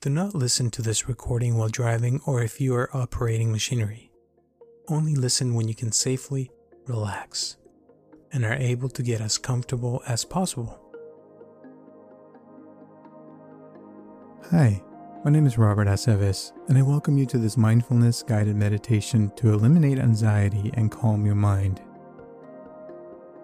Do not listen to this recording while driving or if you are operating machinery. Only listen when you can safely relax and are able to get as comfortable as possible. Hi, my name is Robert Aceves, and I welcome you to this mindfulness guided meditation to eliminate anxiety and calm your mind.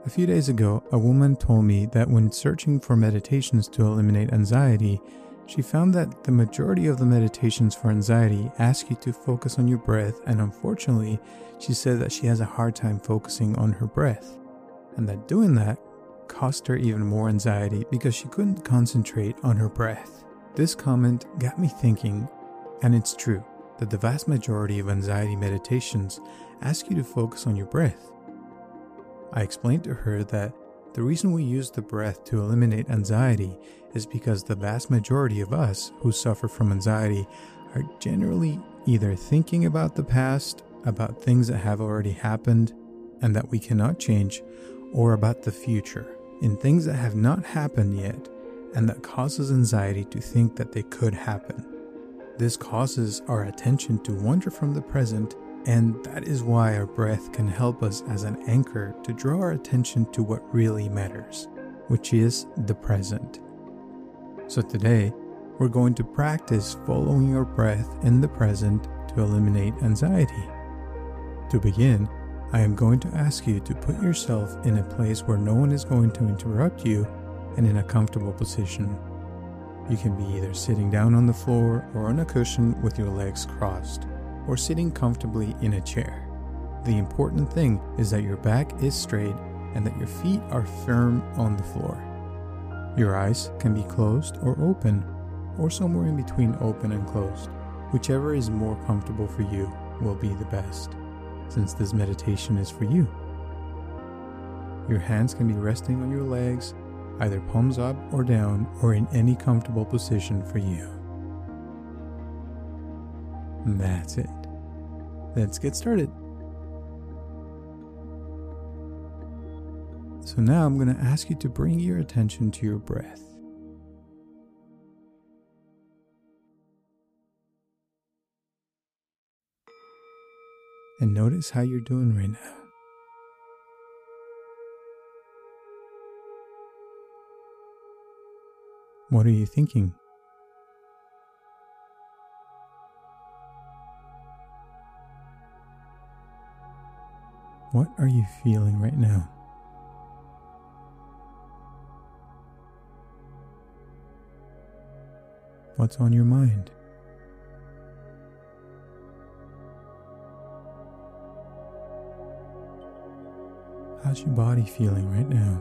A few days ago, a woman told me that when searching for meditations to eliminate anxiety, she found that the majority of the meditations for anxiety ask you to focus on your breath, and unfortunately, she said that she has a hard time focusing on her breath, and that doing that cost her even more anxiety because she couldn't concentrate on her breath. This comment got me thinking, and it's true that the vast majority of anxiety meditations ask you to focus on your breath. I explained to her that the reason we use the breath to eliminate anxiety is because the vast majority of us who suffer from anxiety are generally either thinking about the past, about things that have already happened and that we cannot change, or about the future, in things that have not happened yet and that causes anxiety to think that they could happen. This causes our attention to wander from the present and that is why our breath can help us as an anchor to draw our attention to what really matters, which is the present. So today, we're going to practice following our breath in the present to eliminate anxiety. To begin, I am going to ask you to put yourself in a place where no one is going to interrupt you and in a comfortable position. You can be either sitting down on the floor or on a cushion with your legs crossed or sitting comfortably in a chair. The important thing is that your back is straight and that your feet are firm on the floor. Your eyes can be closed or open, or somewhere in between open and closed. Whichever is more comfortable for you will be the best, since this meditation is for you. Your hands can be resting on your legs, either palms up or down, or in any comfortable position for you. That's it. Let's get started. So now I'm going to ask you to bring your attention to your breath. And notice how you're doing right now. What are you thinking? What are you feeling right now? What's on your mind? How's your body feeling right now?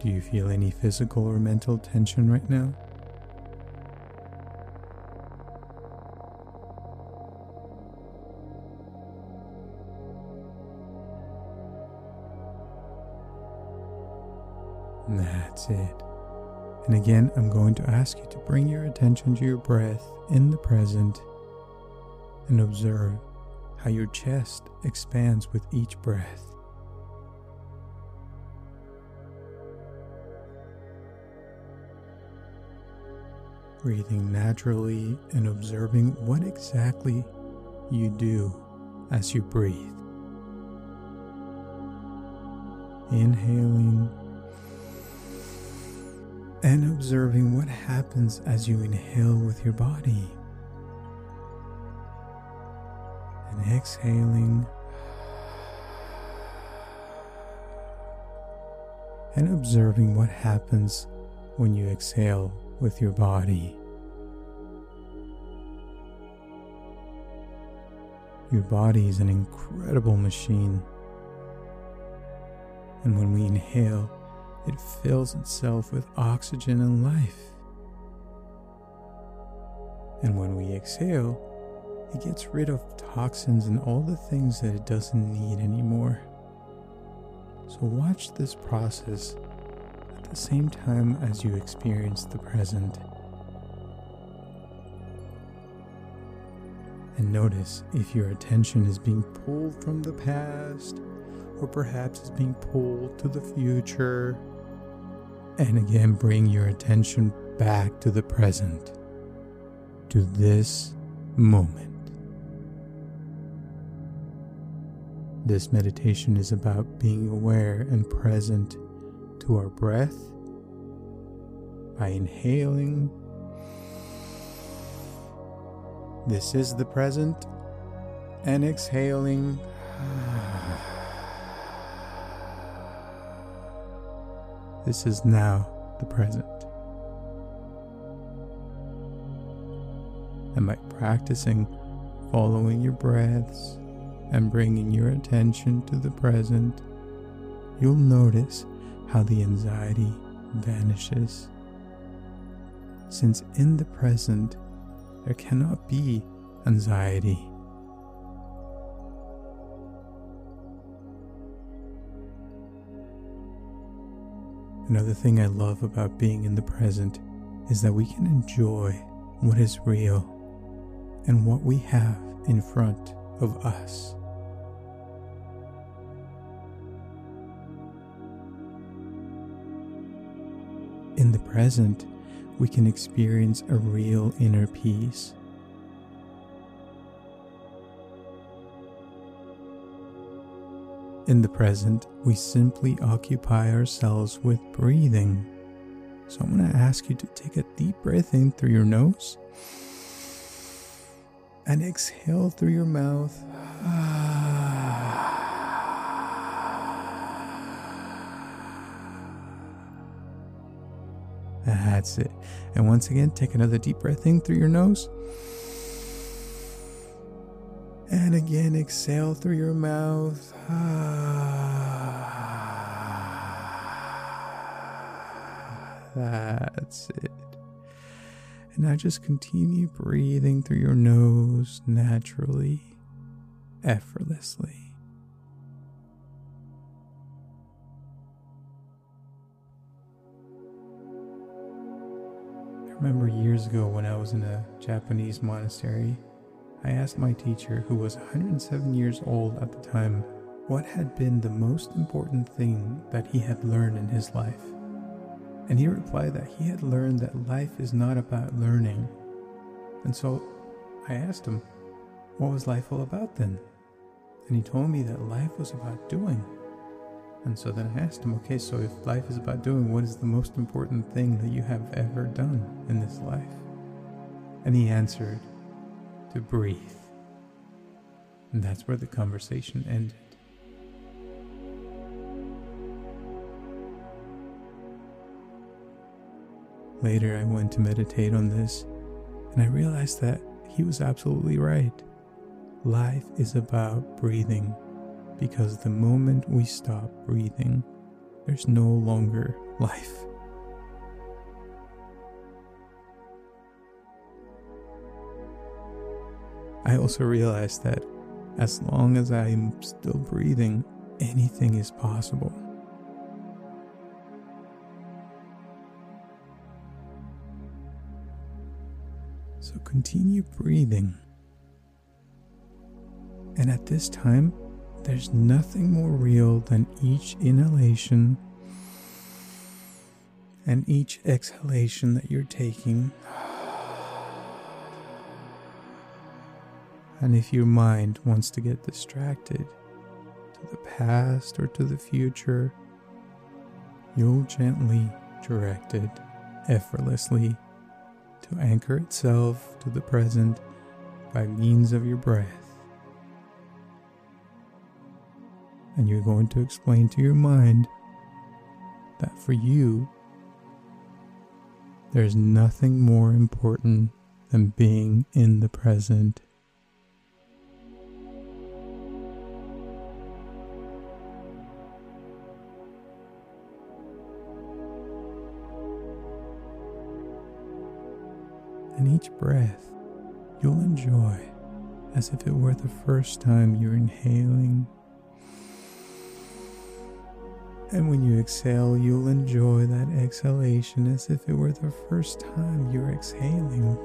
Do you feel any physical or mental tension right now? And again, I'm going to ask you to bring your attention to your breath in the present and observe how your chest expands with each breath. Breathing naturally and observing what exactly you do as you breathe. Inhaling and observing what happens as you inhale with your body. And exhaling. And observing what happens when you exhale with your body. Your body is an incredible machine. And when we inhale, it fills itself with oxygen and life. And when we exhale, it gets rid of toxins and all the things that it doesn't need anymore. So watch this process at the same time as you experience the present. And notice if your attention is being pulled from the past, or perhaps is being pulled to the future And again, bring your attention back to the present, to this moment. This meditation is about being aware and present to our breath by inhaling. This is the present, and exhaling. This is now the present. And by practicing following your breaths and bringing your attention to the present, you'll notice how the anxiety vanishes. Since in the present, there cannot be anxiety. Another thing I love about being in the present is that we can enjoy what is real and what we have in front of us. In the present, we can experience a real inner peace In the present, we simply occupy ourselves with breathing. So I'm going to ask you to take a deep breath in through your nose and exhale through your mouth. That's it. And once again, take another deep breath in through your nose. And again, exhale through your mouth. That's it. And now just continue breathing through your nose naturally, effortlessly. I remember years ago when I was in a Japanese monastery I asked my teacher, who was 107 years old at the time, what had been the most important thing that he had learned in his life. And he replied that he had learned that life is not about learning. And so I asked him, what was life all about then? And he told me that life was about doing. And so then I asked him, okay, so if life is about doing, what is the most important thing that you have ever done in this life? And he answered, to breathe. And that's where the conversation ended. Later, I went to meditate on this, and I realized that he was absolutely right. Life is about breathing, because the moment we stop breathing, there's no longer life. I also realized that as long as I'm still breathing, anything is possible. So continue breathing. And at this time, there's nothing more real than each inhalation and each exhalation that you're taking. And if your mind wants to get distracted to the past or to the future, you'll gently direct it effortlessly to anchor itself to the present by means of your breath. And you're going to explain to your mind that for you, there's nothing more important than being in the present each breath you'll enjoy as if it were the first time you're inhaling. And when you exhale, you'll enjoy that exhalation as if it were the first time you're exhaling.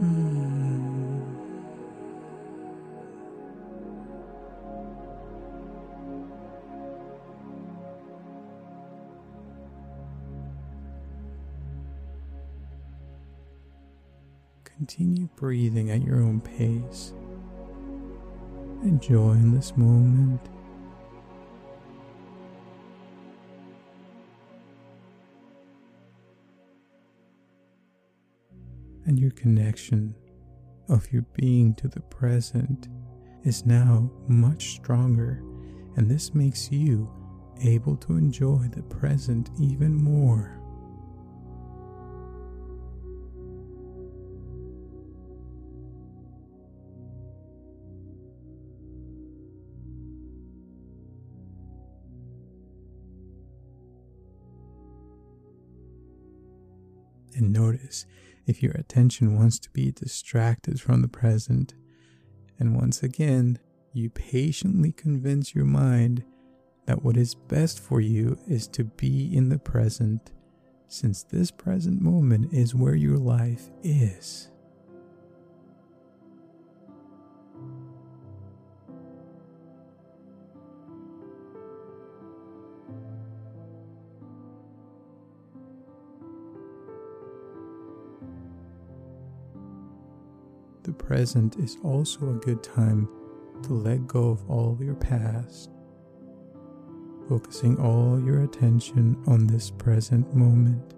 Mm. Continue breathing at your own pace. Enjoy in this moment. And your connection of your being to the present is now much stronger, and this makes you able to enjoy the present even more. And notice if your attention wants to be distracted from the present. And once again, you patiently convince your mind that what is best for you is to be in the present, since this present moment is where your life is. The present is also a good time to let go of all your past, focusing all your attention on this present moment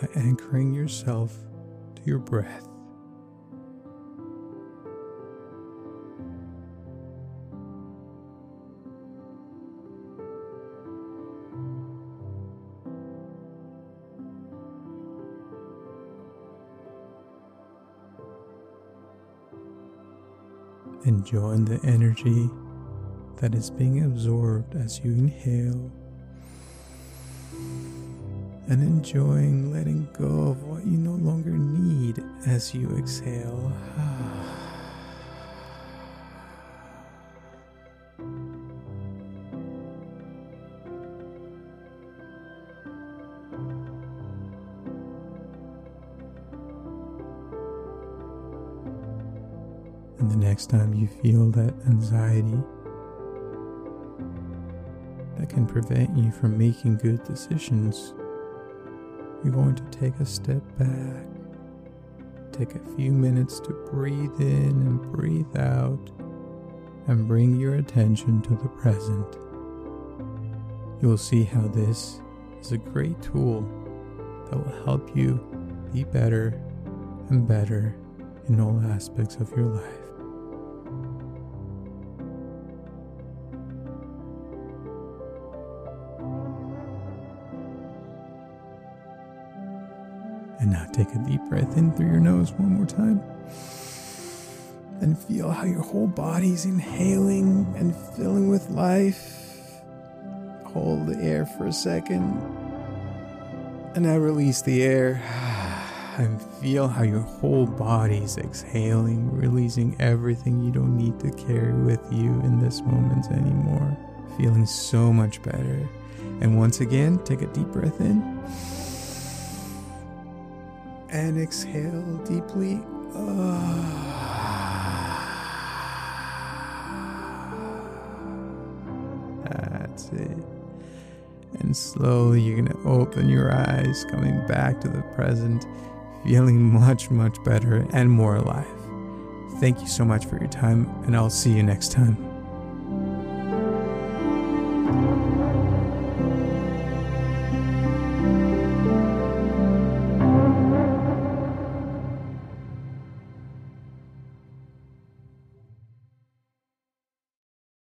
by anchoring yourself to your breath. Enjoying the energy that is being absorbed as you inhale, and enjoying letting go of what you no longer need as you exhale. the next time you feel that anxiety that can prevent you from making good decisions, you're going to take a step back. Take a few minutes to breathe in and breathe out and bring your attention to the present. You'll see how this is a great tool that will help you be better and better in all aspects of your life. Now take a deep breath in through your nose one more time. And feel how your whole body's inhaling and filling with life. Hold the air for a second. And now release the air. And feel how your whole body's exhaling, releasing everything you don't need to carry with you in this moment anymore. Feeling so much better. And once again, take a deep breath in and exhale deeply. Ah. That's it. And slowly you're going to open your eyes, coming back to the present, feeling much, much better and more alive. Thank you so much for your time, and I'll see you next time.